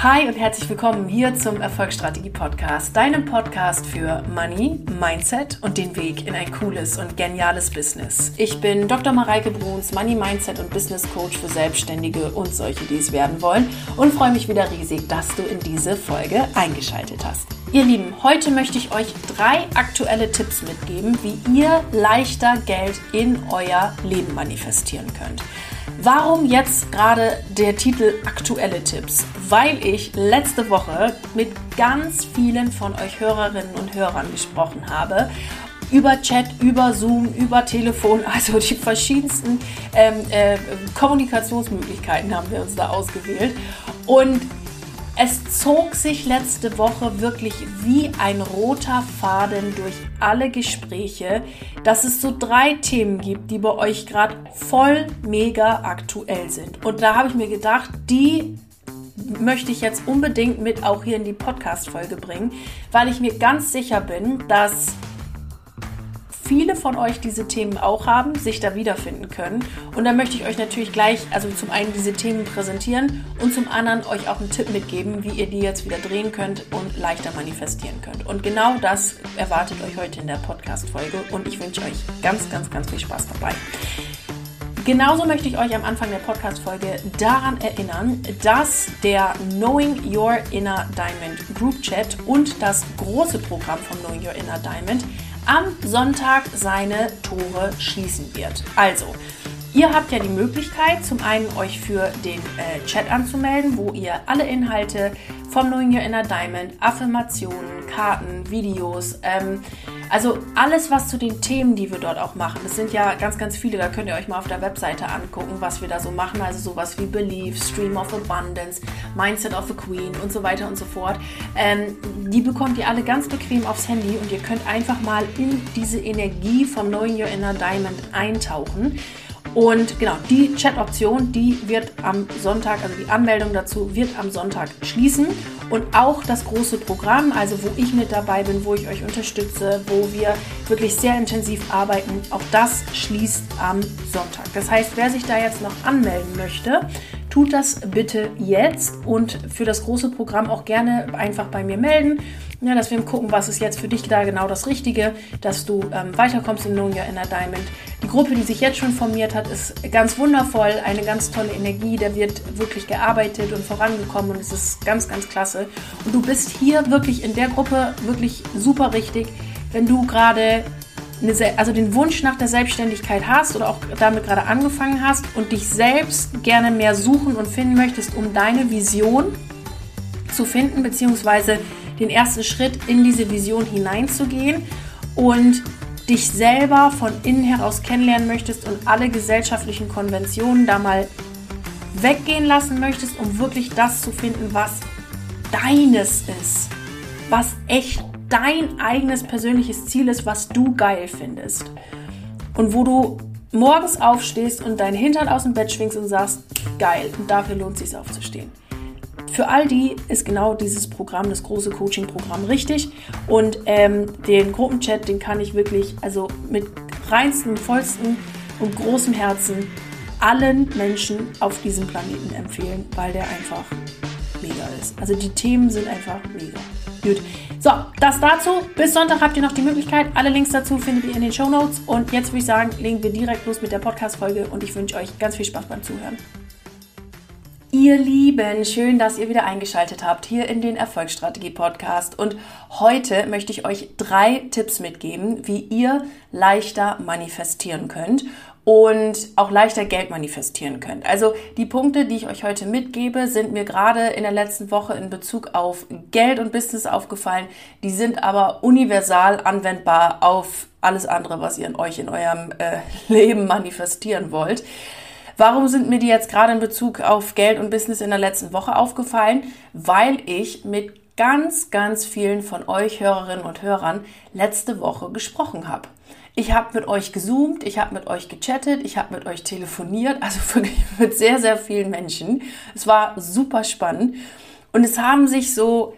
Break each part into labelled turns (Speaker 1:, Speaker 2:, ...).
Speaker 1: Hi und herzlich willkommen hier zum Erfolgsstrategie Podcast, deinem Podcast für Money, Mindset und den Weg in ein cooles und geniales Business. Ich bin Dr. Mareike Bruns, Money, Mindset und Business Coach für Selbstständige und solche, die es werden wollen und freue mich wieder riesig, dass du in diese Folge eingeschaltet hast. Ihr Lieben, heute möchte ich euch drei aktuelle Tipps mitgeben, wie ihr leichter Geld in euer Leben manifestieren könnt. Warum jetzt gerade der Titel Aktuelle Tipps? Weil ich letzte Woche mit ganz vielen von euch Hörerinnen und Hörern gesprochen habe. Über Chat, über Zoom, über Telefon, also die verschiedensten ähm, äh, Kommunikationsmöglichkeiten haben wir uns da ausgewählt. Und es zog sich letzte Woche wirklich wie ein roter Faden durch alle Gespräche, dass es so drei Themen gibt, die bei euch gerade voll mega aktuell sind. Und da habe ich mir gedacht, die möchte ich jetzt unbedingt mit auch hier in die Podcast-Folge bringen, weil ich mir ganz sicher bin, dass viele von euch diese Themen auch haben, sich da wiederfinden können. Und da möchte ich euch natürlich gleich, also zum einen diese Themen präsentieren und zum anderen euch auch einen Tipp mitgeben, wie ihr die jetzt wieder drehen könnt und leichter manifestieren könnt. Und genau das erwartet euch heute in der Podcast-Folge und ich wünsche euch ganz, ganz, ganz viel Spaß dabei. Genauso möchte ich euch am Anfang der Podcast-Folge daran erinnern, dass der Knowing Your Inner Diamond Group Chat und das große Programm von Knowing Your Inner Diamond am Sonntag seine Tore schließen wird. Also, Ihr habt ja die Möglichkeit, zum einen euch für den äh, Chat anzumelden, wo ihr alle Inhalte vom Knowing Your Inner Diamond, Affirmationen, Karten, Videos, ähm, also alles, was zu den Themen, die wir dort auch machen, das sind ja ganz, ganz viele, da könnt ihr euch mal auf der Webseite angucken, was wir da so machen. Also sowas wie Belief, Stream of Abundance, Mindset of a Queen und so weiter und so fort. Ähm, die bekommt ihr alle ganz bequem aufs Handy und ihr könnt einfach mal in diese Energie vom Knowing Your Inner Diamond eintauchen. Und genau, die Chat-Option, die wird am Sonntag, also die Anmeldung dazu wird am Sonntag schließen. Und auch das große Programm, also wo ich mit dabei bin, wo ich euch unterstütze, wo wir wirklich sehr intensiv arbeiten, auch das schließt am Sonntag. Das heißt, wer sich da jetzt noch anmelden möchte, tut das bitte jetzt und für das große Programm auch gerne einfach bei mir melden. Ja, dass wir gucken, was ist jetzt für dich da genau das Richtige, dass du ähm, weiterkommst in Know Your Inner Diamond. Die Gruppe, die sich jetzt schon formiert hat, ist ganz wundervoll, eine ganz tolle Energie, da wird wirklich gearbeitet und vorangekommen und es ist ganz, ganz klasse. Und du bist hier wirklich in der Gruppe wirklich super richtig, wenn du gerade also den Wunsch nach der Selbstständigkeit hast oder auch damit gerade angefangen hast und dich selbst gerne mehr suchen und finden möchtest, um deine Vision zu finden, beziehungsweise den ersten Schritt in diese Vision hineinzugehen und dich selber von innen heraus kennenlernen möchtest und alle gesellschaftlichen Konventionen da mal weggehen lassen möchtest, um wirklich das zu finden, was deines ist, was echt dein eigenes persönliches Ziel ist, was du geil findest. Und wo du morgens aufstehst und deinen Hintern aus dem Bett schwingst und sagst, geil, und dafür lohnt es sich aufzustehen. Für all die ist genau dieses Programm, das große Coaching-Programm richtig. Und ähm, den Gruppenchat, den kann ich wirklich, also mit reinstem, vollstem und großem Herzen allen Menschen auf diesem Planeten empfehlen, weil der einfach mega ist. Also die Themen sind einfach mega. Gut. So, das dazu. Bis Sonntag habt ihr noch die Möglichkeit. Alle Links dazu findet ihr in den Show Notes. Und jetzt würde ich sagen, legen wir direkt los mit der Podcast-Folge und ich wünsche euch ganz viel Spaß beim Zuhören. Ihr Lieben, schön, dass ihr wieder eingeschaltet habt hier in den Erfolgsstrategie Podcast. Und heute möchte ich euch drei Tipps mitgeben, wie ihr leichter manifestieren könnt und auch leichter Geld manifestieren könnt. Also die Punkte, die ich euch heute mitgebe, sind mir gerade in der letzten Woche in Bezug auf Geld und Business aufgefallen. Die sind aber universal anwendbar auf alles andere, was ihr in euch in eurem äh, Leben manifestieren wollt. Warum sind mir die jetzt gerade in Bezug auf Geld und Business in der letzten Woche aufgefallen? Weil ich mit ganz, ganz vielen von euch Hörerinnen und Hörern letzte Woche gesprochen habe. Ich habe mit euch gezoomt, ich habe mit euch gechattet, ich habe mit euch telefoniert, also wirklich mit sehr, sehr vielen Menschen. Es war super spannend und es haben sich so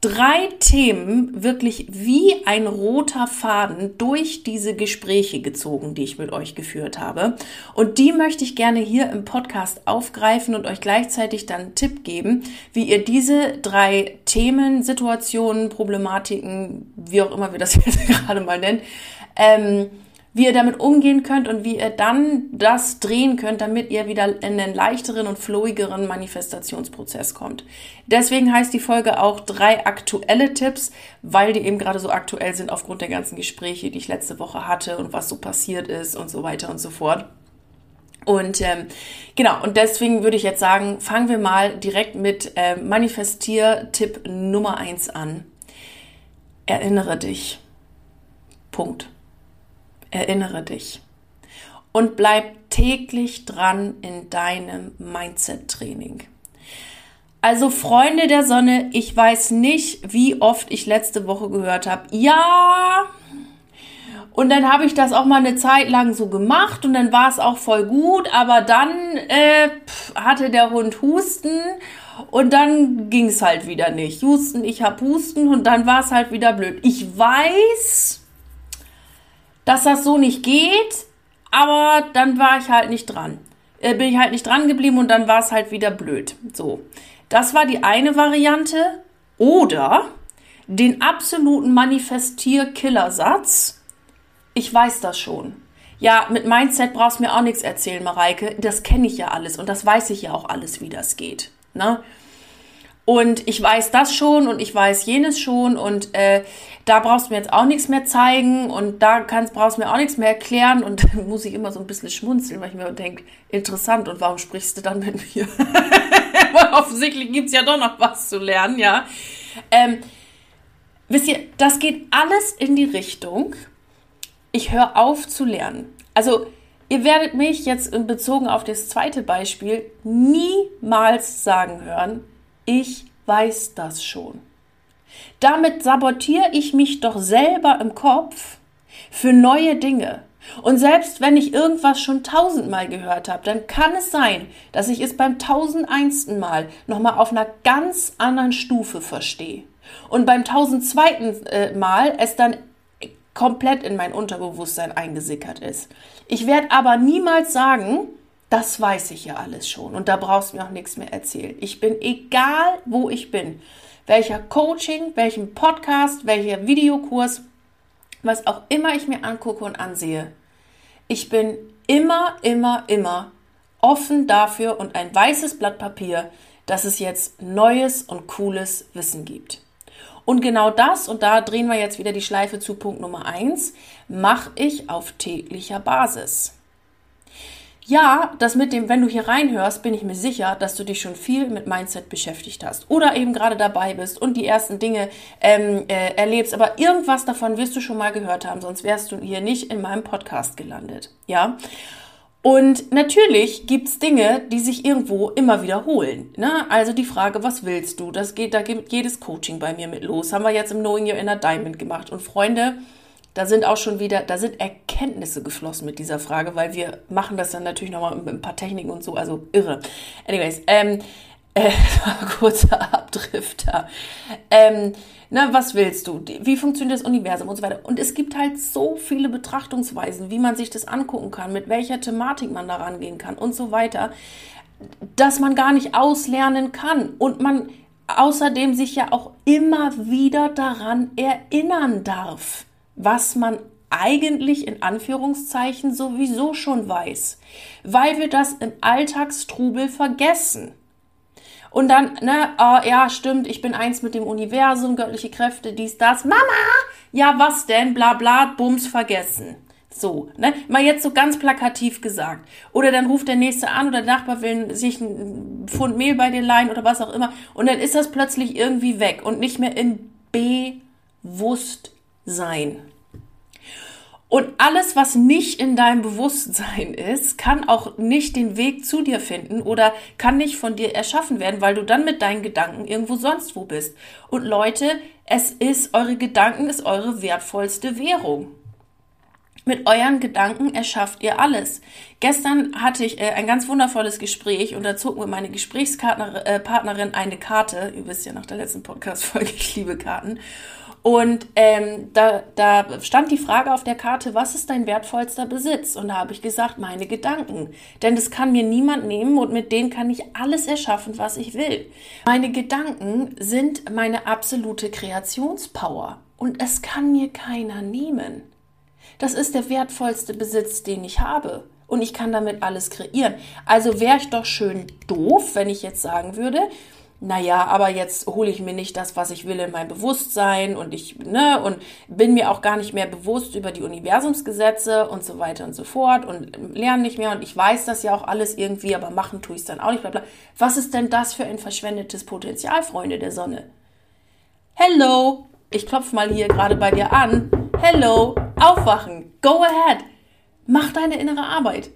Speaker 1: drei Themen wirklich wie ein roter Faden durch diese Gespräche gezogen, die ich mit euch geführt habe. Und die möchte ich gerne hier im Podcast aufgreifen und euch gleichzeitig dann einen Tipp geben, wie ihr diese drei Themen, Situationen, Problematiken, wie auch immer wir das jetzt gerade mal nennen, ähm, wie ihr damit umgehen könnt und wie ihr dann das drehen könnt, damit ihr wieder in einen leichteren und flowigeren Manifestationsprozess kommt. Deswegen heißt die Folge auch drei aktuelle Tipps, weil die eben gerade so aktuell sind aufgrund der ganzen Gespräche, die ich letzte Woche hatte und was so passiert ist und so weiter und so fort. Und ähm, genau, und deswegen würde ich jetzt sagen, fangen wir mal direkt mit äh, Manifestier-Tipp Nummer eins an. Erinnere dich. Punkt. Erinnere dich. Und bleib täglich dran in deinem Mindset-Training. Also Freunde der Sonne, ich weiß nicht, wie oft ich letzte Woche gehört habe, ja, und dann habe ich das auch mal eine Zeit lang so gemacht und dann war es auch voll gut, aber dann äh, hatte der Hund Husten und dann ging es halt wieder nicht. Husten, ich habe Husten und dann war es halt wieder blöd. Ich weiß, dass das so nicht geht, aber dann war ich halt nicht dran. Äh, bin ich halt nicht dran geblieben und dann war es halt wieder blöd. So, das war die eine Variante. Oder den absoluten Manifestier-Killersatz. Ich weiß das schon. Ja, mit Mindset brauchst du mir auch nichts erzählen, Mareike. Das kenne ich ja alles und das weiß ich ja auch alles, wie das geht. Ne? Und ich weiß das schon und ich weiß jenes schon und äh, da brauchst du mir jetzt auch nichts mehr zeigen und da kannst, brauchst du mir auch nichts mehr erklären und dann muss ich immer so ein bisschen schmunzeln, weil ich mir denke, interessant und warum sprichst du dann mit mir? weil offensichtlich gibt's ja doch noch was zu lernen, ja. Ähm, wisst ihr, das geht alles in die Richtung, ich höre auf zu lernen. Also ihr werdet mich jetzt bezogen auf das zweite Beispiel niemals sagen hören, ich weiß das schon. Damit sabotiere ich mich doch selber im Kopf für neue Dinge. Und selbst wenn ich irgendwas schon tausendmal gehört habe, dann kann es sein, dass ich es beim tausendeinsten Mal nochmal auf einer ganz anderen Stufe verstehe. Und beim tausendzweiten äh, Mal es dann komplett in mein Unterbewusstsein eingesickert ist. Ich werde aber niemals sagen, das weiß ich ja alles schon und da brauchst du mir auch nichts mehr erzählen. Ich bin egal, wo ich bin. Welcher Coaching, welchen Podcast, welcher Videokurs, was auch immer ich mir angucke und ansehe. Ich bin immer, immer, immer offen dafür und ein weißes Blatt Papier, dass es jetzt neues und cooles Wissen gibt. Und genau das, und da drehen wir jetzt wieder die Schleife zu Punkt Nummer eins, mache ich auf täglicher Basis. Ja, das mit dem, wenn du hier reinhörst, bin ich mir sicher, dass du dich schon viel mit Mindset beschäftigt hast oder eben gerade dabei bist und die ersten Dinge ähm, äh, erlebst. Aber irgendwas davon wirst du schon mal gehört haben, sonst wärst du hier nicht in meinem Podcast gelandet. Ja. Und natürlich gibt's Dinge, die sich irgendwo immer wiederholen. Ne? Also die Frage, was willst du? Das geht, da geht jedes Coaching bei mir mit los. Haben wir jetzt im Knowing Your Inner Diamond gemacht. Und Freunde, da sind auch schon wieder, da sind Erkenntnisse geflossen mit dieser Frage, weil wir machen das dann natürlich nochmal mit ein paar Techniken und so, also irre. Anyways, ähm, äh, kurzer Abdrifter. Ähm, na, was willst du? Wie funktioniert das Universum und so weiter? Und es gibt halt so viele Betrachtungsweisen, wie man sich das angucken kann, mit welcher Thematik man da rangehen kann und so weiter, dass man gar nicht auslernen kann und man außerdem sich ja auch immer wieder daran erinnern darf was man eigentlich in Anführungszeichen sowieso schon weiß, weil wir das im Alltagstrubel vergessen. Und dann, ne, oh, ja, stimmt, ich bin eins mit dem Universum, göttliche Kräfte, dies, das. Mama! Ja, was denn? Bla, bla, Bums vergessen. So, ne? Mal jetzt so ganz plakativ gesagt. Oder dann ruft der Nächste an oder der Nachbar will sich einen Pfund Mehl bei dir leihen oder was auch immer. Und dann ist das plötzlich irgendwie weg und nicht mehr in Bewusstsein. Und alles, was nicht in deinem Bewusstsein ist, kann auch nicht den Weg zu dir finden oder kann nicht von dir erschaffen werden, weil du dann mit deinen Gedanken irgendwo sonst wo bist. Und Leute, es ist, eure Gedanken ist eure wertvollste Währung. Mit euren Gedanken erschafft ihr alles. Gestern hatte ich äh, ein ganz wundervolles Gespräch und da zog mir meine Gesprächspartnerin äh, eine Karte. Ihr wisst ja nach der letzten Podcast-Folge, ich liebe Karten. Und ähm, da, da stand die Frage auf der Karte, was ist dein wertvollster Besitz? Und da habe ich gesagt, meine Gedanken. Denn das kann mir niemand nehmen und mit denen kann ich alles erschaffen, was ich will. Meine Gedanken sind meine absolute Kreationspower. Und es kann mir keiner nehmen. Das ist der wertvollste Besitz, den ich habe. Und ich kann damit alles kreieren. Also wäre ich doch schön doof, wenn ich jetzt sagen würde, naja, aber jetzt hole ich mir nicht das, was ich will in mein Bewusstsein und ich, ne, und bin mir auch gar nicht mehr bewusst über die Universumsgesetze und so weiter und so fort und lerne nicht mehr und ich weiß das ja auch alles irgendwie, aber machen tue ich es dann auch nicht, bla bla. Was ist denn das für ein verschwendetes Potenzial, Freunde der Sonne? Hello! Ich klopfe mal hier gerade bei dir an. Hello! Aufwachen! Go ahead! Mach deine innere Arbeit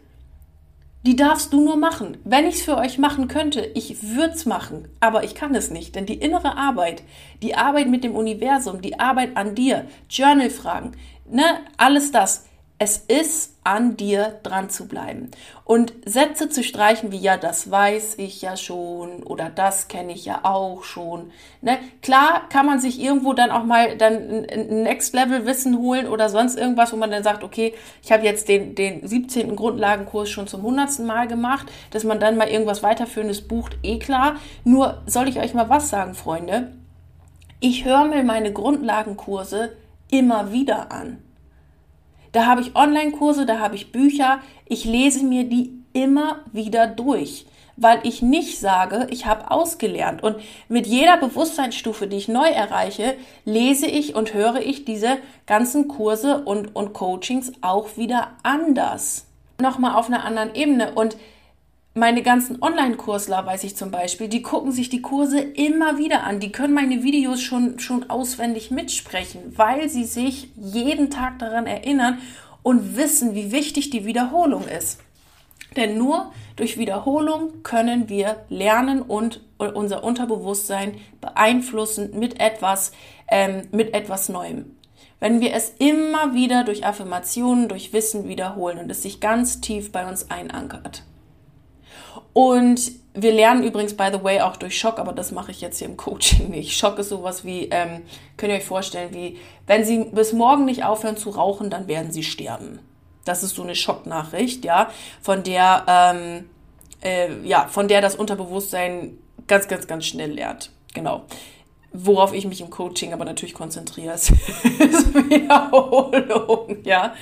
Speaker 1: die darfst du nur machen. Wenn ich es für euch machen könnte, ich würde es machen, aber ich kann es nicht, denn die innere Arbeit, die Arbeit mit dem Universum, die Arbeit an dir, Journal-Fragen, ne, alles das, es ist an dir dran zu bleiben. Und Sätze zu streichen wie, ja, das weiß ich ja schon oder das kenne ich ja auch schon. Ne? Klar kann man sich irgendwo dann auch mal dann ein Next Level Wissen holen oder sonst irgendwas, wo man dann sagt, okay, ich habe jetzt den, den 17. Grundlagenkurs schon zum 100. Mal gemacht, dass man dann mal irgendwas weiterführendes bucht, eh klar. Nur soll ich euch mal was sagen, Freunde? Ich höre mir meine Grundlagenkurse immer wieder an. Da habe ich Online-Kurse, da habe ich Bücher. Ich lese mir die immer wieder durch, weil ich nicht sage, ich habe ausgelernt. Und mit jeder Bewusstseinsstufe, die ich neu erreiche, lese ich und höre ich diese ganzen Kurse und, und Coachings auch wieder anders. Nochmal auf einer anderen Ebene. Und meine ganzen Online-Kursler, weiß ich zum Beispiel, die gucken sich die Kurse immer wieder an. Die können meine Videos schon, schon auswendig mitsprechen, weil sie sich jeden Tag daran erinnern und wissen, wie wichtig die Wiederholung ist. Denn nur durch Wiederholung können wir lernen und unser Unterbewusstsein beeinflussen mit etwas, ähm, mit etwas Neuem. Wenn wir es immer wieder durch Affirmationen, durch Wissen wiederholen und es sich ganz tief bei uns einankert. Und wir lernen übrigens, by the way, auch durch Schock, aber das mache ich jetzt hier im Coaching nicht. Schock ist sowas wie, ähm, könnt ihr euch vorstellen, wie, wenn Sie bis morgen nicht aufhören zu rauchen, dann werden Sie sterben. Das ist so eine Schocknachricht, ja, von der, ähm, äh, ja, von der das Unterbewusstsein ganz, ganz, ganz schnell lernt. Genau. Worauf ich mich im Coaching aber natürlich konzentriere, ist Wiederholung, ja.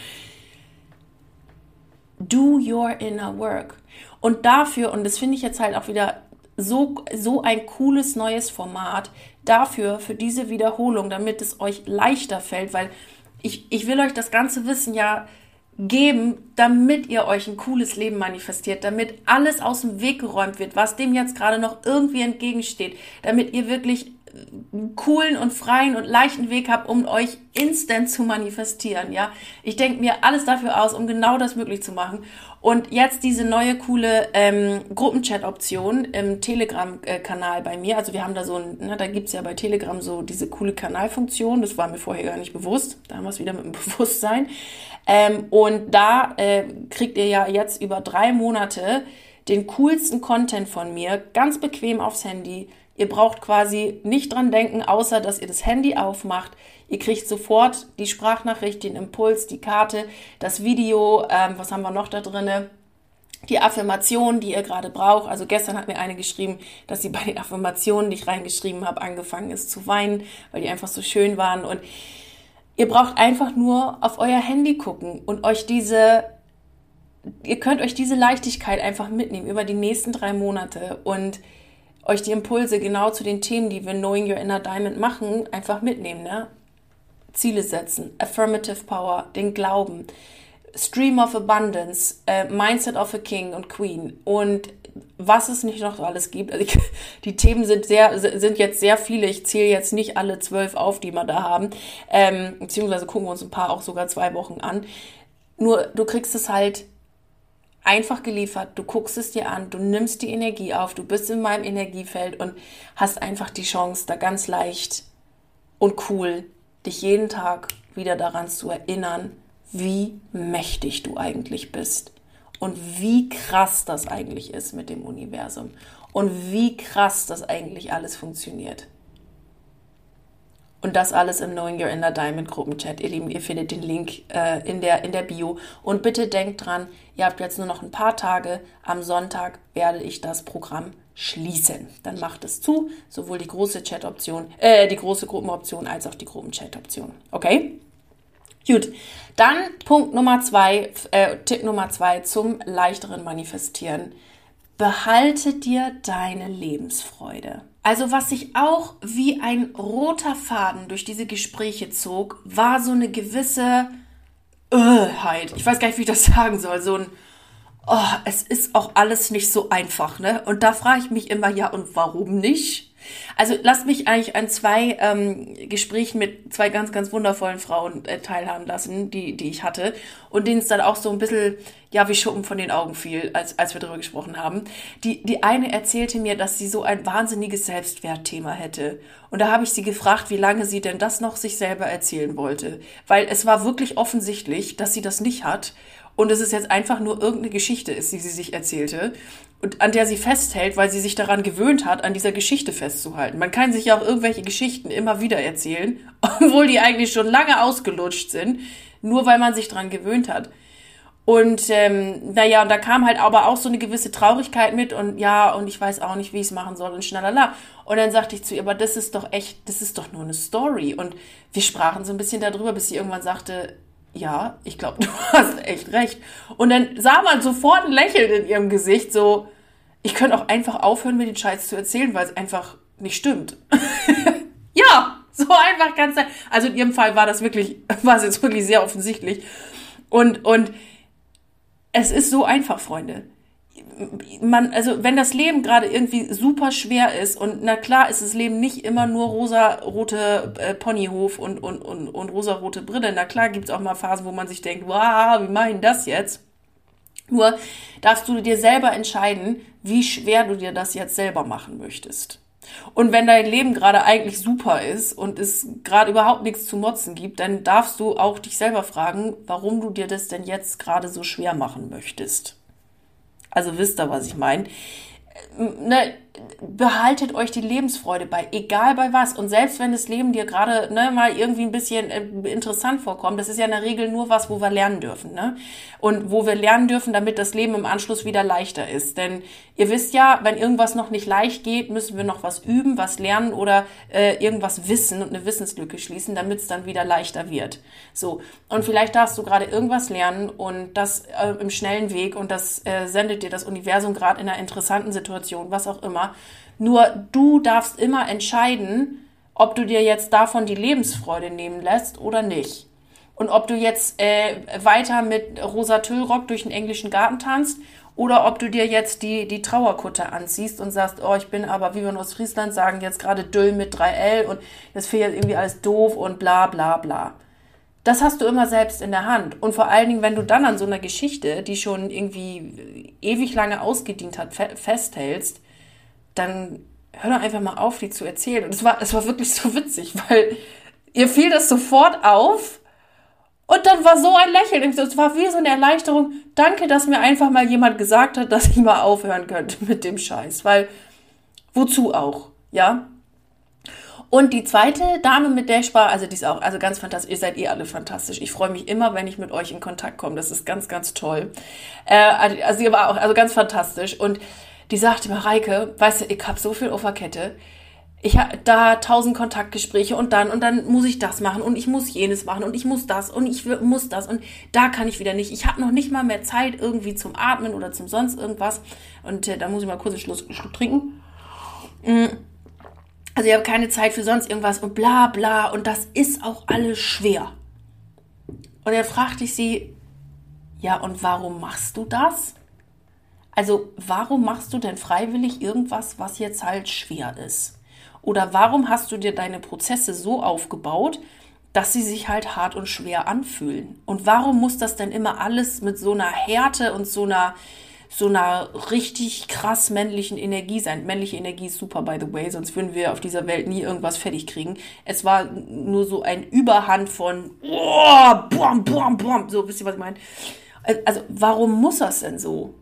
Speaker 1: Do your inner work. Und dafür, und das finde ich jetzt halt auch wieder so, so ein cooles neues Format, dafür, für diese Wiederholung, damit es euch leichter fällt, weil ich, ich will euch das ganze Wissen ja geben, damit ihr euch ein cooles Leben manifestiert, damit alles aus dem Weg geräumt wird, was dem jetzt gerade noch irgendwie entgegensteht, damit ihr wirklich einen coolen und freien und leichten Weg habt, um euch instant zu manifestieren, ja. Ich denke mir alles dafür aus, um genau das möglich zu machen. Und jetzt diese neue coole ähm, Gruppenchat-Option im Telegram-Kanal bei mir. Also wir haben da so ein, ne, da gibt's ja bei Telegram so diese coole Kanalfunktion. Das war mir vorher gar nicht bewusst. Da haben wir es wieder mit dem Bewusstsein. Ähm, und da äh, kriegt ihr ja jetzt über drei Monate den coolsten Content von mir, ganz bequem aufs Handy. Ihr braucht quasi nicht dran denken, außer dass ihr das Handy aufmacht. Ihr kriegt sofort die Sprachnachricht, den Impuls, die Karte, das Video, ähm, was haben wir noch da drinne? Die Affirmationen, die ihr gerade braucht. Also gestern hat mir eine geschrieben, dass sie bei den Affirmationen, die ich reingeschrieben habe, angefangen ist zu weinen, weil die einfach so schön waren. Und ihr braucht einfach nur auf euer Handy gucken und euch diese ihr könnt euch diese Leichtigkeit einfach mitnehmen über die nächsten drei Monate und euch die Impulse genau zu den Themen, die wir Knowing Your Inner Diamond machen, einfach mitnehmen. Ne? Ziele setzen, Affirmative Power, den Glauben, Stream of Abundance, äh, Mindset of a King und Queen und was es nicht noch alles gibt. Also ich, die Themen sind sehr, sind jetzt sehr viele. Ich zähle jetzt nicht alle zwölf auf, die wir da haben. Ähm, beziehungsweise gucken wir uns ein paar auch sogar zwei Wochen an. Nur du kriegst es halt einfach geliefert. Du guckst es dir an, du nimmst die Energie auf, du bist in meinem Energiefeld und hast einfach die Chance, da ganz leicht und cool dich jeden Tag wieder daran zu erinnern, wie mächtig du eigentlich bist und wie krass das eigentlich ist mit dem Universum und wie krass das eigentlich alles funktioniert. Und das alles im Knowing Your Inner Diamond Gruppenchat. Ihr Lieben, ihr findet den Link äh, in, der, in der Bio. Und bitte denkt dran, ihr habt jetzt nur noch ein paar Tage. Am Sonntag werde ich das Programm schließen. Dann macht es zu, sowohl die große Chat-Option, äh, die große Gruppenoption als auch die Gruppenchat-Option. Okay? Gut, dann Punkt Nummer zwei, äh, Tipp Nummer zwei zum leichteren Manifestieren. Behalte dir deine Lebensfreude. Also was sich auch wie ein roter Faden durch diese Gespräche zog, war so eine gewisse Öhheit. Ich weiß gar nicht, wie ich das sagen soll. So ein, oh, es ist auch alles nicht so einfach, ne? Und da frage ich mich immer, ja, und warum nicht? Also lasst mich eigentlich an zwei ähm, Gesprächen mit zwei ganz, ganz wundervollen Frauen äh, teilhaben lassen, die, die ich hatte. Und denen es dann auch so ein bisschen, ja, wie Schuppen von den Augen fiel, als, als wir darüber gesprochen haben. Die, die eine erzählte mir, dass sie so ein wahnsinniges Selbstwertthema hätte. Und da habe ich sie gefragt, wie lange sie denn das noch sich selber erzählen wollte. Weil es war wirklich offensichtlich, dass sie das nicht hat und es ist jetzt einfach nur irgendeine Geschichte ist, die sie sich erzählte und an der sie festhält, weil sie sich daran gewöhnt hat, an dieser Geschichte festzuhalten. Man kann sich ja auch irgendwelche Geschichten immer wieder erzählen, obwohl die eigentlich schon lange ausgelutscht sind, nur weil man sich daran gewöhnt hat. Und ähm, naja, und da kam halt aber auch so eine gewisse Traurigkeit mit und ja, und ich weiß auch nicht, wie ich es machen soll und schnellala. Und dann sagte ich zu ihr, aber das ist doch echt, das ist doch nur eine Story. Und wir sprachen so ein bisschen darüber, bis sie irgendwann sagte, ja, ich glaube, du hast echt recht. Und dann sah man sofort ein Lächeln in ihrem Gesicht, so, ich könnte auch einfach aufhören, mir den Scheiß zu erzählen, weil es einfach nicht stimmt. ja, so einfach ganz, also in ihrem Fall war das wirklich, war es jetzt wirklich sehr offensichtlich. Und, und es ist so einfach, Freunde man, also wenn das Leben gerade irgendwie super schwer ist und na klar ist das Leben nicht immer nur rosa-rote äh, Ponyhof und, und, und, und rosa-rote Brille. Na klar gibt's auch mal Phasen, wo man sich denkt, wow, wie mache ich das jetzt? Nur darfst du dir selber entscheiden, wie schwer du dir das jetzt selber machen möchtest. Und wenn dein Leben gerade eigentlich super ist und es gerade überhaupt nichts zu motzen gibt, dann darfst du auch dich selber fragen, warum du dir das denn jetzt gerade so schwer machen möchtest. Also wisst ihr, was ich meine. Ne, behaltet euch die Lebensfreude bei, egal bei was. Und selbst wenn das Leben dir gerade ne, mal irgendwie ein bisschen äh, interessant vorkommt, das ist ja in der Regel nur was, wo wir lernen dürfen. Ne? Und wo wir lernen dürfen, damit das Leben im Anschluss wieder leichter ist. Denn ihr wisst ja, wenn irgendwas noch nicht leicht geht, müssen wir noch was üben, was lernen oder äh, irgendwas wissen und eine Wissenslücke schließen, damit es dann wieder leichter wird. So. Und vielleicht darfst du gerade irgendwas lernen und das äh, im schnellen Weg und das äh, sendet dir das Universum gerade in einer interessanten Situation, was auch immer immer. Nur du darfst immer entscheiden, ob du dir jetzt davon die Lebensfreude nehmen lässt oder nicht. Und ob du jetzt äh, weiter mit rosa Tüllrock durch den englischen Garten tanzt oder ob du dir jetzt die, die Trauerkutte anziehst und sagst, oh, ich bin aber, wie wir in Ostfriesland sagen, jetzt gerade Düll mit 3L und das fehlt irgendwie alles doof und bla bla bla. Das hast du immer selbst in der Hand. Und vor allen Dingen, wenn du dann an so einer Geschichte, die schon irgendwie ewig lange ausgedient hat, festhältst, dann hör doch einfach mal auf, die zu erzählen. Und es war, es war wirklich so witzig, weil ihr fiel das sofort auf und dann war so ein Lächeln. Es war wie so eine Erleichterung. Danke, dass mir einfach mal jemand gesagt hat, dass ich mal aufhören könnte mit dem Scheiß. Weil, wozu auch, ja? Und die zweite Dame, mit der ich war, also die ist auch, also ganz fantastisch. Ihr seid eh alle fantastisch. Ich freue mich immer, wenn ich mit euch in Kontakt komme. Das ist ganz, ganz toll. Äh, also ihr war auch, also ganz fantastisch. Und die sagte, Mareike, weißt du, ich habe so viel auf der Kette. Ich habe da tausend Kontaktgespräche und dann und dann muss ich das machen und ich muss jenes machen und ich muss das und ich muss das und da kann ich wieder nicht. Ich habe noch nicht mal mehr Zeit irgendwie zum Atmen oder zum sonst irgendwas und äh, da muss ich mal kurz einen Schluss, Schluck trinken. Mm. Also ich habe keine Zeit für sonst irgendwas und bla bla und das ist auch alles schwer. Und dann fragte ich sie, ja und warum machst du das? Also warum machst du denn freiwillig irgendwas, was jetzt halt schwer ist? Oder warum hast du dir deine Prozesse so aufgebaut, dass sie sich halt hart und schwer anfühlen? Und warum muss das denn immer alles mit so einer Härte und so einer so einer richtig krass männlichen Energie sein. Männliche Energie ist super, by the way, sonst würden wir auf dieser Welt nie irgendwas fertig kriegen. Es war nur so ein Überhand von, oh, bom, bom, bom, so, wisst ihr, was ich meine? Also, warum muss das denn so?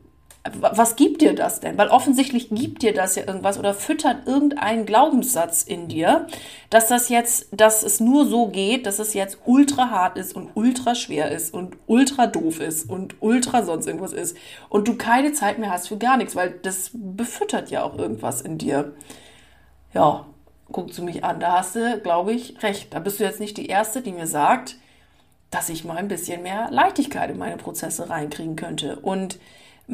Speaker 1: Was gibt dir das denn? Weil offensichtlich gibt dir das ja irgendwas oder füttert irgendein Glaubenssatz in dir, dass das jetzt, dass es nur so geht, dass es jetzt ultra hart ist und ultra schwer ist und ultra doof ist und ultra sonst irgendwas ist und du keine Zeit mehr hast für gar nichts, weil das befüttert ja auch irgendwas in dir. Ja, guckst du mich an, da hast du, glaube ich, recht. Da bist du jetzt nicht die Erste, die mir sagt, dass ich mal ein bisschen mehr Leichtigkeit in meine Prozesse reinkriegen könnte und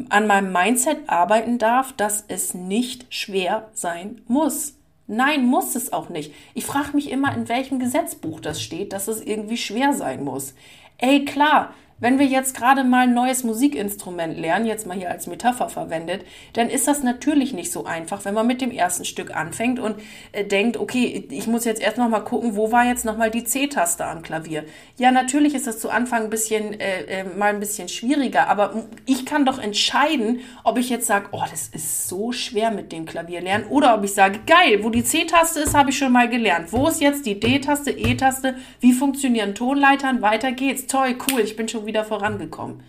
Speaker 1: an meinem Mindset arbeiten darf, dass es nicht schwer sein muss. Nein, muss es auch nicht. Ich frage mich immer, in welchem Gesetzbuch das steht, dass es irgendwie schwer sein muss. Ey, klar, wenn wir jetzt gerade mal ein neues Musikinstrument lernen, jetzt mal hier als Metapher verwendet, dann ist das natürlich nicht so einfach, wenn man mit dem ersten Stück anfängt und äh, denkt, okay, ich muss jetzt erst noch mal gucken, wo war jetzt noch mal die C-Taste am Klavier. Ja, natürlich ist das zu Anfang ein bisschen äh, äh, mal ein bisschen schwieriger, aber ich kann doch entscheiden, ob ich jetzt sage, oh, das ist so schwer mit dem Klavier lernen, oder ob ich sage, geil, wo die C-Taste ist, habe ich schon mal gelernt. Wo ist jetzt die D-Taste, E-Taste? Wie funktionieren Tonleitern? Weiter geht's. Toll, cool, ich bin schon wieder vorangekommen.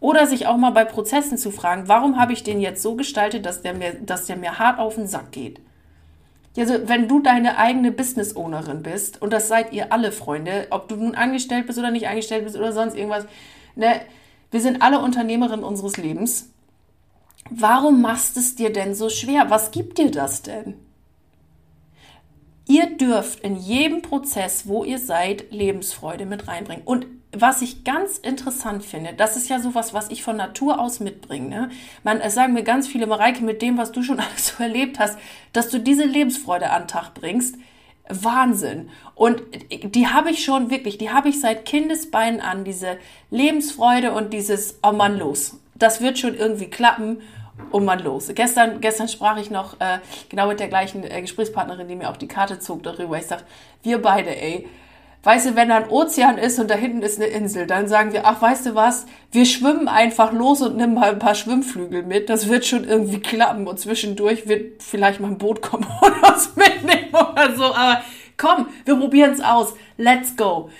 Speaker 1: Oder sich auch mal bei Prozessen zu fragen, warum habe ich den jetzt so gestaltet, dass der mir, dass der mir hart auf den Sack geht? Also, wenn du deine eigene Business-Ownerin bist, und das seid ihr alle, Freunde, ob du nun angestellt bist oder nicht angestellt bist oder sonst irgendwas, ne, wir sind alle Unternehmerinnen unseres Lebens. Warum machst es dir denn so schwer? Was gibt dir das denn? Ihr dürft in jedem Prozess, wo ihr seid, Lebensfreude mit reinbringen. Und was ich ganz interessant finde, das ist ja sowas, was ich von Natur aus mitbringe. Ne? Man, es sagen mir ganz viele, Mareike, mit dem, was du schon alles so erlebt hast, dass du diese Lebensfreude an den Tag bringst. Wahnsinn. Und die habe ich schon wirklich, die habe ich seit Kindesbeinen an, diese Lebensfreude und dieses, oh Mann, los. Das wird schon irgendwie klappen. Oh Mann, los. Gestern, gestern sprach ich noch äh, genau mit der gleichen äh, Gesprächspartnerin, die mir auf die Karte zog, darüber. Ich sag, wir beide, ey, Weißt du, wenn da ein Ozean ist und da hinten ist eine Insel, dann sagen wir, ach, weißt du was, wir schwimmen einfach los und nehmen mal ein paar Schwimmflügel mit. Das wird schon irgendwie klappen und zwischendurch wird vielleicht mal ein Boot kommen und uns mitnehmen oder so. Aber komm, wir probieren es aus. Let's go.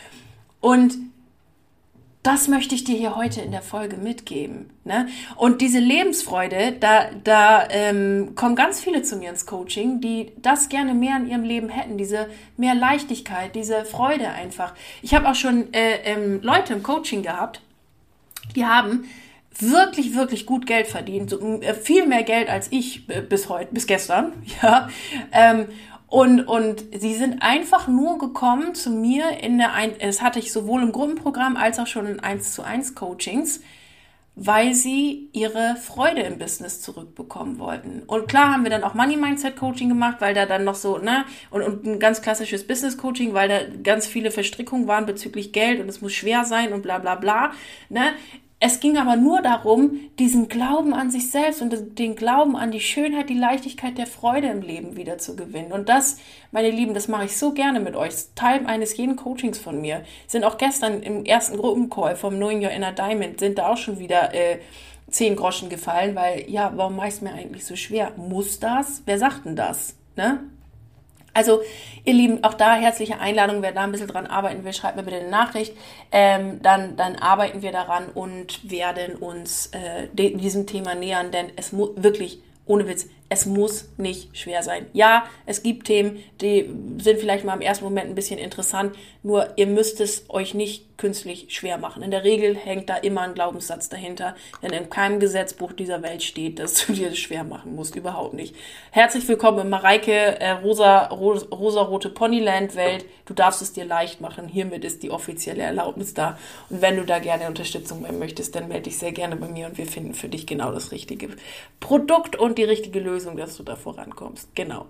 Speaker 1: Und das möchte ich dir hier heute in der Folge mitgeben. Ne? Und diese Lebensfreude, da, da ähm, kommen ganz viele zu mir ins Coaching, die das gerne mehr in ihrem Leben hätten, diese mehr Leichtigkeit, diese Freude einfach. Ich habe auch schon äh, ähm, Leute im Coaching gehabt, die haben wirklich, wirklich gut Geld verdient, so, äh, viel mehr Geld als ich äh, bis heute, bis gestern, ja. Ähm, und, und sie sind einfach nur gekommen zu mir in der, ein es hatte ich sowohl im Gruppenprogramm als auch schon in 1 zu 1 Coachings, weil sie ihre Freude im Business zurückbekommen wollten. Und klar haben wir dann auch Money Mindset Coaching gemacht, weil da dann noch so, ne, und, und ein ganz klassisches Business Coaching, weil da ganz viele Verstrickungen waren bezüglich Geld und es muss schwer sein und bla bla bla, ne. Es ging aber nur darum, diesen Glauben an sich selbst und den Glauben an die Schönheit, die Leichtigkeit der Freude im Leben wieder zu gewinnen. Und das, meine Lieben, das mache ich so gerne mit euch. Teil eines jeden Coachings von mir. Sind auch gestern im ersten Gruppencall vom Knowing Your Inner Diamond, sind da auch schon wieder äh, zehn Groschen gefallen, weil, ja, warum mache ich es mir eigentlich so schwer? Muss das? Wer sagt denn das? Ne? Also, ihr Lieben, auch da herzliche Einladung. Wer da ein bisschen dran arbeiten will, schreibt mir bitte eine Nachricht. Ähm, dann, dann arbeiten wir daran und werden uns äh, diesem Thema nähern, denn es muss wirklich, ohne Witz, es muss nicht schwer sein. Ja, es gibt Themen, die sind vielleicht mal im ersten Moment ein bisschen interessant, nur ihr müsst es euch nicht künstlich schwer machen. In der Regel hängt da immer ein Glaubenssatz dahinter, denn in keinem Gesetzbuch dieser Welt steht, dass du dir das schwer machen musst. Überhaupt nicht. Herzlich willkommen in Mareike äh, rosa, rosa, rosa-rote Ponyland-Welt. Du darfst es dir leicht machen. Hiermit ist die offizielle Erlaubnis da. Und wenn du da gerne Unterstützung möchtest, dann melde dich sehr gerne bei mir und wir finden für dich genau das richtige Produkt und die richtige Lösung Lösung, dass du da vorankommst. Genau.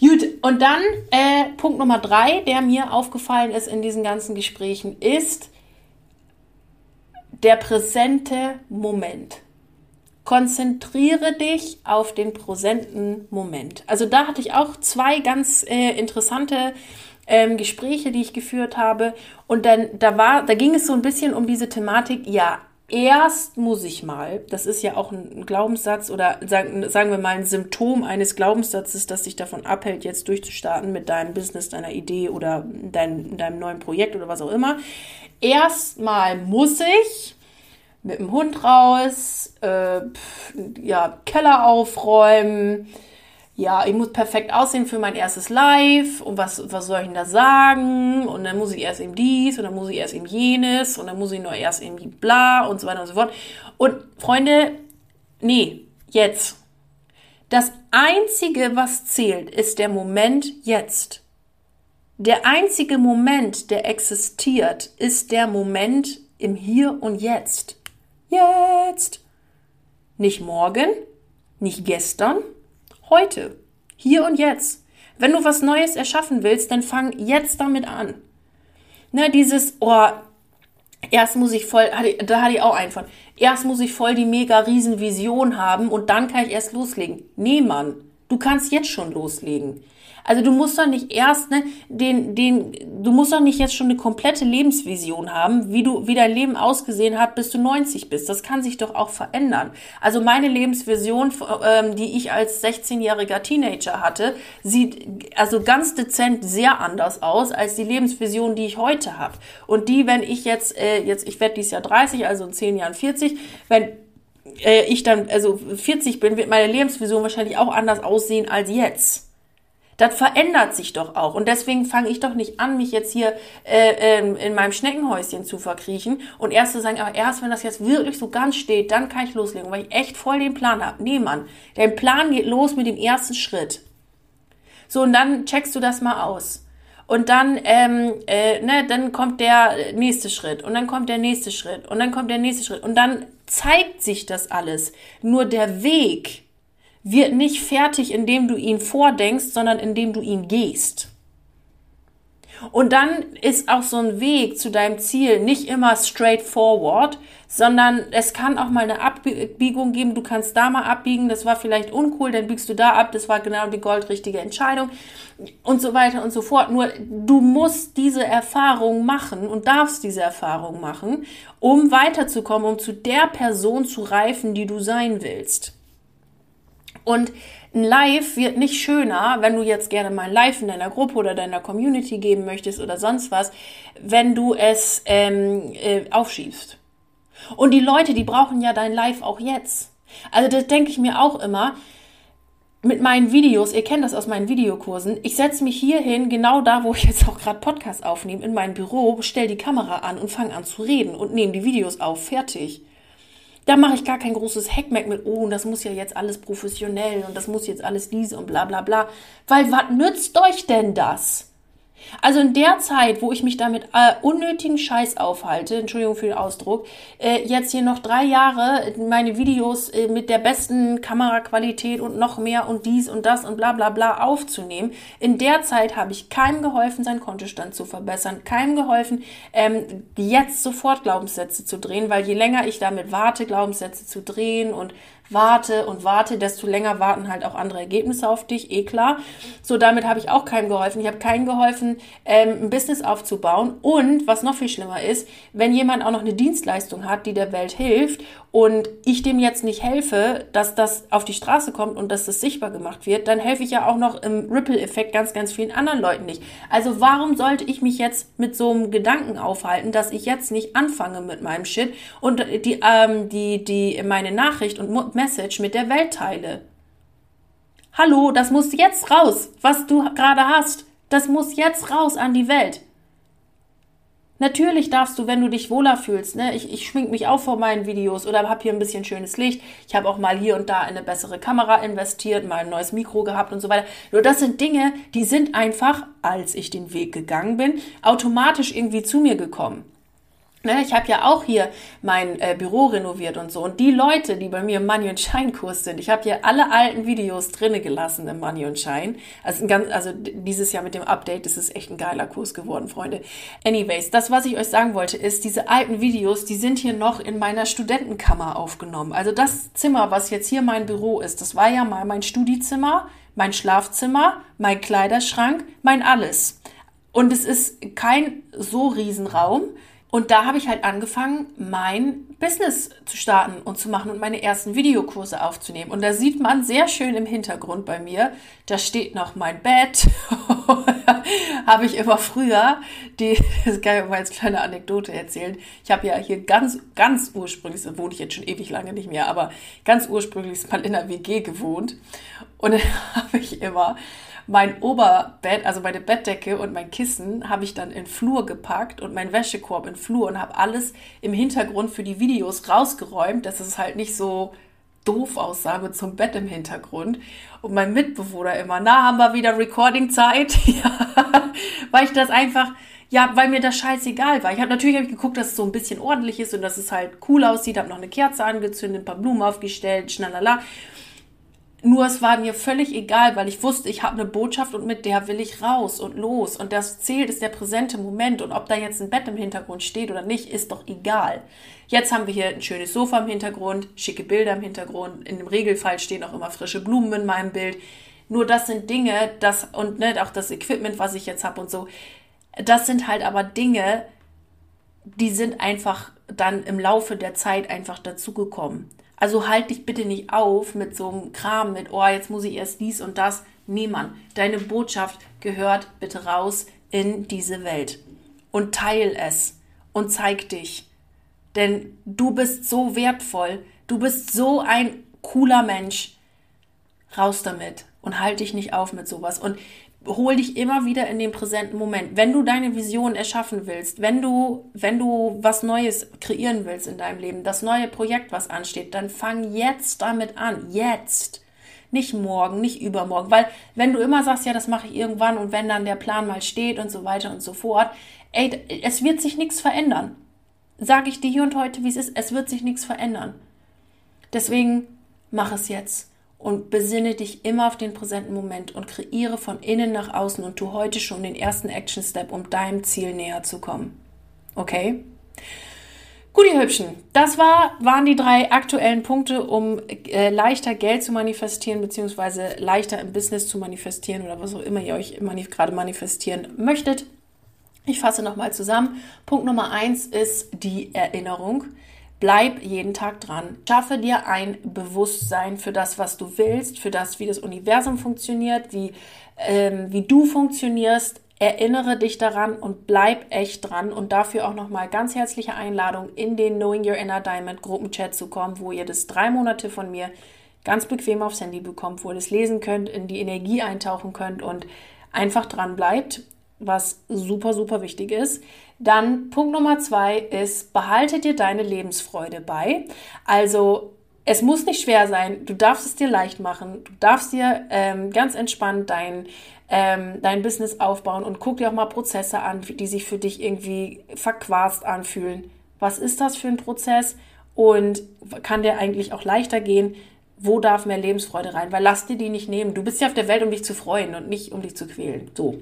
Speaker 1: Gut, und dann äh, Punkt Nummer drei, der mir aufgefallen ist in diesen ganzen Gesprächen, ist der präsente Moment. Konzentriere dich auf den präsenten Moment. Also da hatte ich auch zwei ganz äh, interessante ähm, Gespräche, die ich geführt habe. Und dann da war, da ging es so ein bisschen um diese Thematik, ja, erst muss ich mal, das ist ja auch ein Glaubenssatz oder sagen, sagen wir mal ein Symptom eines Glaubenssatzes, das dich davon abhält, jetzt durchzustarten mit deinem Business, deiner Idee oder dein, deinem neuen Projekt oder was auch immer. Erstmal muss ich mit dem Hund raus, äh, ja, Keller aufräumen, ja, ich muss perfekt aussehen für mein erstes Live und was, was soll ich denn da sagen? Und dann muss ich erst eben dies und dann muss ich erst eben jenes und dann muss ich nur erst irgendwie bla und so weiter und so fort. Und Freunde, nee, jetzt. Das Einzige, was zählt, ist der Moment jetzt. Der einzige Moment, der existiert, ist der Moment im Hier und Jetzt. Jetzt. Nicht morgen, nicht gestern, Heute. Hier und jetzt. Wenn du was Neues erschaffen willst, dann fang jetzt damit an. Ne, dieses, oh, erst muss ich voll, da hatte ich auch einen von, erst muss ich voll die mega riesen Vision haben und dann kann ich erst loslegen. Nee, Mann, du kannst jetzt schon loslegen. Also du musst doch nicht erst, ne, den, den, du musst doch nicht jetzt schon eine komplette Lebensvision haben, wie du, wie dein Leben ausgesehen hat, bis du 90 bist. Das kann sich doch auch verändern. Also meine Lebensvision, ähm, die ich als 16-jähriger Teenager hatte, sieht also ganz dezent sehr anders aus als die Lebensvision, die ich heute habe. Und die, wenn ich jetzt, äh, jetzt, ich werde dieses Jahr 30, also in 10 Jahren 40, wenn äh, ich dann also 40 bin, wird meine Lebensvision wahrscheinlich auch anders aussehen als jetzt. Das verändert sich doch auch. Und deswegen fange ich doch nicht an, mich jetzt hier äh, ähm, in meinem Schneckenhäuschen zu verkriechen und erst zu sagen, aber erst wenn das jetzt wirklich so ganz steht, dann kann ich loslegen, weil ich echt voll den Plan habe. Nee, Mann, der Plan geht los mit dem ersten Schritt. So, und dann checkst du das mal aus. Und dann, ähm, äh, ne, dann kommt der nächste Schritt und dann kommt der nächste Schritt und dann kommt der nächste Schritt und dann zeigt sich das alles. Nur der Weg, wird nicht fertig, indem du ihn vordenkst, sondern indem du ihn gehst. Und dann ist auch so ein Weg zu deinem Ziel nicht immer straightforward, sondern es kann auch mal eine Abbiegung geben. Du kannst da mal abbiegen, das war vielleicht uncool, dann biegst du da ab, das war genau die goldrichtige Entscheidung und so weiter und so fort. Nur du musst diese Erfahrung machen und darfst diese Erfahrung machen, um weiterzukommen, um zu der Person zu reifen, die du sein willst. Und ein Live wird nicht schöner, wenn du jetzt gerne mal ein Live in deiner Gruppe oder deiner Community geben möchtest oder sonst was, wenn du es ähm, äh, aufschiebst. Und die Leute, die brauchen ja dein Live auch jetzt. Also das denke ich mir auch immer mit meinen Videos, ihr kennt das aus meinen Videokursen, ich setze mich hier hin, genau da, wo ich jetzt auch gerade Podcast aufnehme, in mein Büro, stell die Kamera an und fange an zu reden und nehme die Videos auf, fertig. Da mache ich gar kein großes Hackmack mit, oh, das muss ja jetzt alles professionell und das muss jetzt alles diese und bla bla bla. Weil was nützt euch denn das? Also in der Zeit, wo ich mich damit äh, unnötigen Scheiß aufhalte, Entschuldigung für den Ausdruck, äh, jetzt hier noch drei Jahre meine Videos äh, mit der besten Kameraqualität und noch mehr und dies und das und bla bla bla aufzunehmen, in der Zeit habe ich keinem geholfen, seinen Kontostand zu verbessern, keinem geholfen, ähm, jetzt sofort Glaubenssätze zu drehen, weil je länger ich damit warte, Glaubenssätze zu drehen und warte und warte, desto länger warten halt auch andere Ergebnisse auf dich, eh klar. So, damit habe ich auch keinem geholfen. Ich habe keinem geholfen, ähm, ein Business aufzubauen. Und was noch viel schlimmer ist, wenn jemand auch noch eine Dienstleistung hat, die der Welt hilft und ich dem jetzt nicht helfe, dass das auf die Straße kommt und dass das sichtbar gemacht wird, dann helfe ich ja auch noch im Ripple-Effekt ganz, ganz vielen anderen Leuten nicht. Also warum sollte ich mich jetzt mit so einem Gedanken aufhalten, dass ich jetzt nicht anfange mit meinem Shit und die, ähm, die, die, meine Nachricht und Message mit der Welt teile. Hallo, das muss jetzt raus, was du gerade hast. Das muss jetzt raus an die Welt. Natürlich darfst du, wenn du dich wohler fühlst, ne, ich, ich schmink mich auch vor meinen Videos oder habe hier ein bisschen schönes Licht. Ich habe auch mal hier und da eine bessere Kamera investiert, mal ein neues Mikro gehabt und so weiter. Nur das sind Dinge, die sind einfach, als ich den Weg gegangen bin, automatisch irgendwie zu mir gekommen. Ne, ich habe ja auch hier mein äh, Büro renoviert und so. Und die Leute, die bei mir im Money und Shine Kurs sind, ich habe hier alle alten Videos drinne gelassen im Money und Shine. Also, ganz, also dieses Jahr mit dem Update, ist echt ein geiler Kurs geworden, Freunde. Anyways, das, was ich euch sagen wollte, ist, diese alten Videos, die sind hier noch in meiner Studentenkammer aufgenommen. Also das Zimmer, was jetzt hier mein Büro ist, das war ja mal mein Studiezimmer, mein Schlafzimmer, mein Kleiderschrank, mein alles. Und es ist kein so Riesenraum Und da habe ich halt angefangen, mein Business zu starten und zu machen und meine ersten Videokurse aufzunehmen. Und da sieht man sehr schön im Hintergrund bei mir, da steht noch mein Bett. habe ich immer früher, die, das kann ich mal als kleine Anekdote erzählen. Ich habe ja hier ganz, ganz ursprünglich, da wohne ich jetzt schon ewig lange nicht mehr, aber ganz ursprünglich mal in der WG gewohnt. Und dann habe ich immer mein Oberbett, also meine Bettdecke und mein Kissen habe ich dann in Flur gepackt und mein Wäschekorb in Flur und habe alles im Hintergrund für die Videos rausgeräumt, dass es halt nicht so doof aussah mit einem Bett im Hintergrund. Und mein Mitbewohner immer, na, haben wir wieder Recording-Zeit? ja, weil ich das einfach, ja, weil mir das scheißegal war. Ich habe natürlich hab ich geguckt, dass es so ein bisschen ordentlich ist und dass es halt cool aussieht, habe noch eine Kerze angezündet, ein paar Blumen aufgestellt, schnalala. Nur es war mir völlig egal, weil ich wusste, ich habe eine Botschaft und mit der will ich raus und los. Und das zählt ist der präsente Moment. Und ob da jetzt ein Bett im Hintergrund steht oder nicht, ist doch egal. Jetzt haben wir hier ein schönes Sofa im Hintergrund, schicke Bilder im Hintergrund. In dem Regelfall stehen auch immer frische Blumen in meinem Bild. Nur das sind Dinge, das und ne, auch das Equipment, was ich jetzt habe und so. Das sind halt aber Dinge, die sind einfach dann im Laufe der Zeit einfach dazugekommen. Also halt dich bitte nicht auf mit so einem Kram, mit, oh, jetzt muss ich erst dies und das. Niemand. Deine Botschaft gehört bitte raus in diese Welt. Und teil es und zeig dich. Denn du bist so wertvoll. Du bist so ein cooler Mensch. Raus damit und halt dich nicht auf mit sowas. Und hol dich immer wieder in den präsenten Moment. Wenn du deine Vision erschaffen willst, wenn du, wenn du was Neues kreieren willst in deinem Leben, das neue Projekt, was ansteht, dann fang jetzt damit an. Jetzt. Nicht morgen, nicht übermorgen. Weil wenn du immer sagst, ja, das mache ich irgendwann und wenn dann der Plan mal steht und so weiter und so fort, ey, es wird sich nichts verändern. Sage ich dir hier und heute, wie es ist, es wird sich nichts verändern. Deswegen mach es jetzt und besinne dich immer auf den präsenten Moment und kreiere von innen nach außen und tu heute schon den ersten Action Step, um deinem Ziel näher zu kommen. Okay? Gut, ihr Hübschen, das war, waren die drei aktuellen Punkte, um äh, leichter Geld zu manifestieren, beziehungsweise leichter im Business zu manifestieren oder was auch immer ihr euch manif gerade manifestieren möchtet. Ich fasse nochmal zusammen. Punkt Nummer eins ist die Erinnerung. Bleib jeden Tag dran. Schaffe dir ein Bewusstsein für das, was du willst, für das, wie das Universum funktioniert, wie, ähm, wie du funktionierst. Erinnere dich daran und bleib echt dran. Und dafür auch nochmal ganz herzliche Einladung, in den Knowing Your Inner Diamond Gruppenchat zu kommen, wo ihr das drei Monate von mir ganz bequem aufs Handy bekommt, wo ihr das lesen könnt, in die Energie eintauchen könnt und einfach dran bleibt was super, super wichtig ist. Dann Punkt Nummer zwei ist, behalte dir deine Lebensfreude bei. Also es muss nicht schwer sein, du darfst es dir leicht machen, du darfst dir ähm, ganz entspannt dein, ähm, dein Business aufbauen und guck dir auch mal Prozesse an, die sich für dich irgendwie verquast anfühlen. Was ist das für ein Prozess und kann der eigentlich auch leichter gehen? Wo darf mehr Lebensfreude rein? Weil lass dir die nicht nehmen. Du bist ja auf der Welt, um dich zu freuen und nicht um dich zu quälen. So.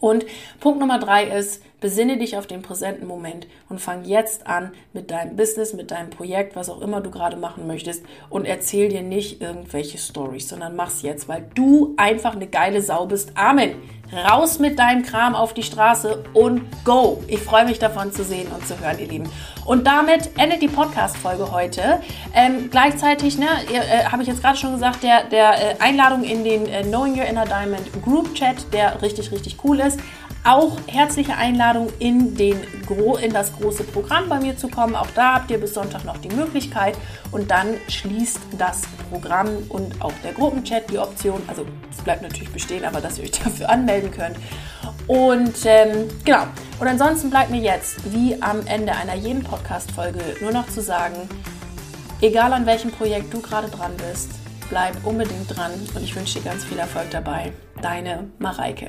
Speaker 1: Und Punkt Nummer drei ist, besinne dich auf den präsenten Moment und fang jetzt an mit deinem Business, mit deinem Projekt, was auch immer du gerade machen möchtest und erzähl dir nicht irgendwelche Stories, sondern mach's jetzt, weil du einfach eine geile Sau bist. Amen. Raus mit deinem Kram auf die Straße und go. Ich freue mich davon zu sehen und zu hören, ihr Lieben. Und damit endet die Podcast-Folge heute. Ähm, gleichzeitig, ne, äh, habe ich jetzt gerade schon gesagt, der, der äh, Einladung in den äh, Knowing Your Inner Diamond Group Chat, der richtig, richtig cool ist. Auch herzliche Einladung in, den, in das große Programm bei mir zu kommen. Auch da habt ihr bis Sonntag noch die Möglichkeit. Und dann schließt das Programm und auch der Gruppenchat die Option. Also es bleibt natürlich bestehen, aber dass ihr euch dafür anmelden könnt. Und ähm, genau. Und ansonsten bleibt mir jetzt, wie am Ende einer jeden Podcast-Folge, nur noch zu sagen, egal an welchem Projekt du gerade dran bist, bleib unbedingt dran und ich wünsche dir ganz viel Erfolg dabei. Deine Mareike.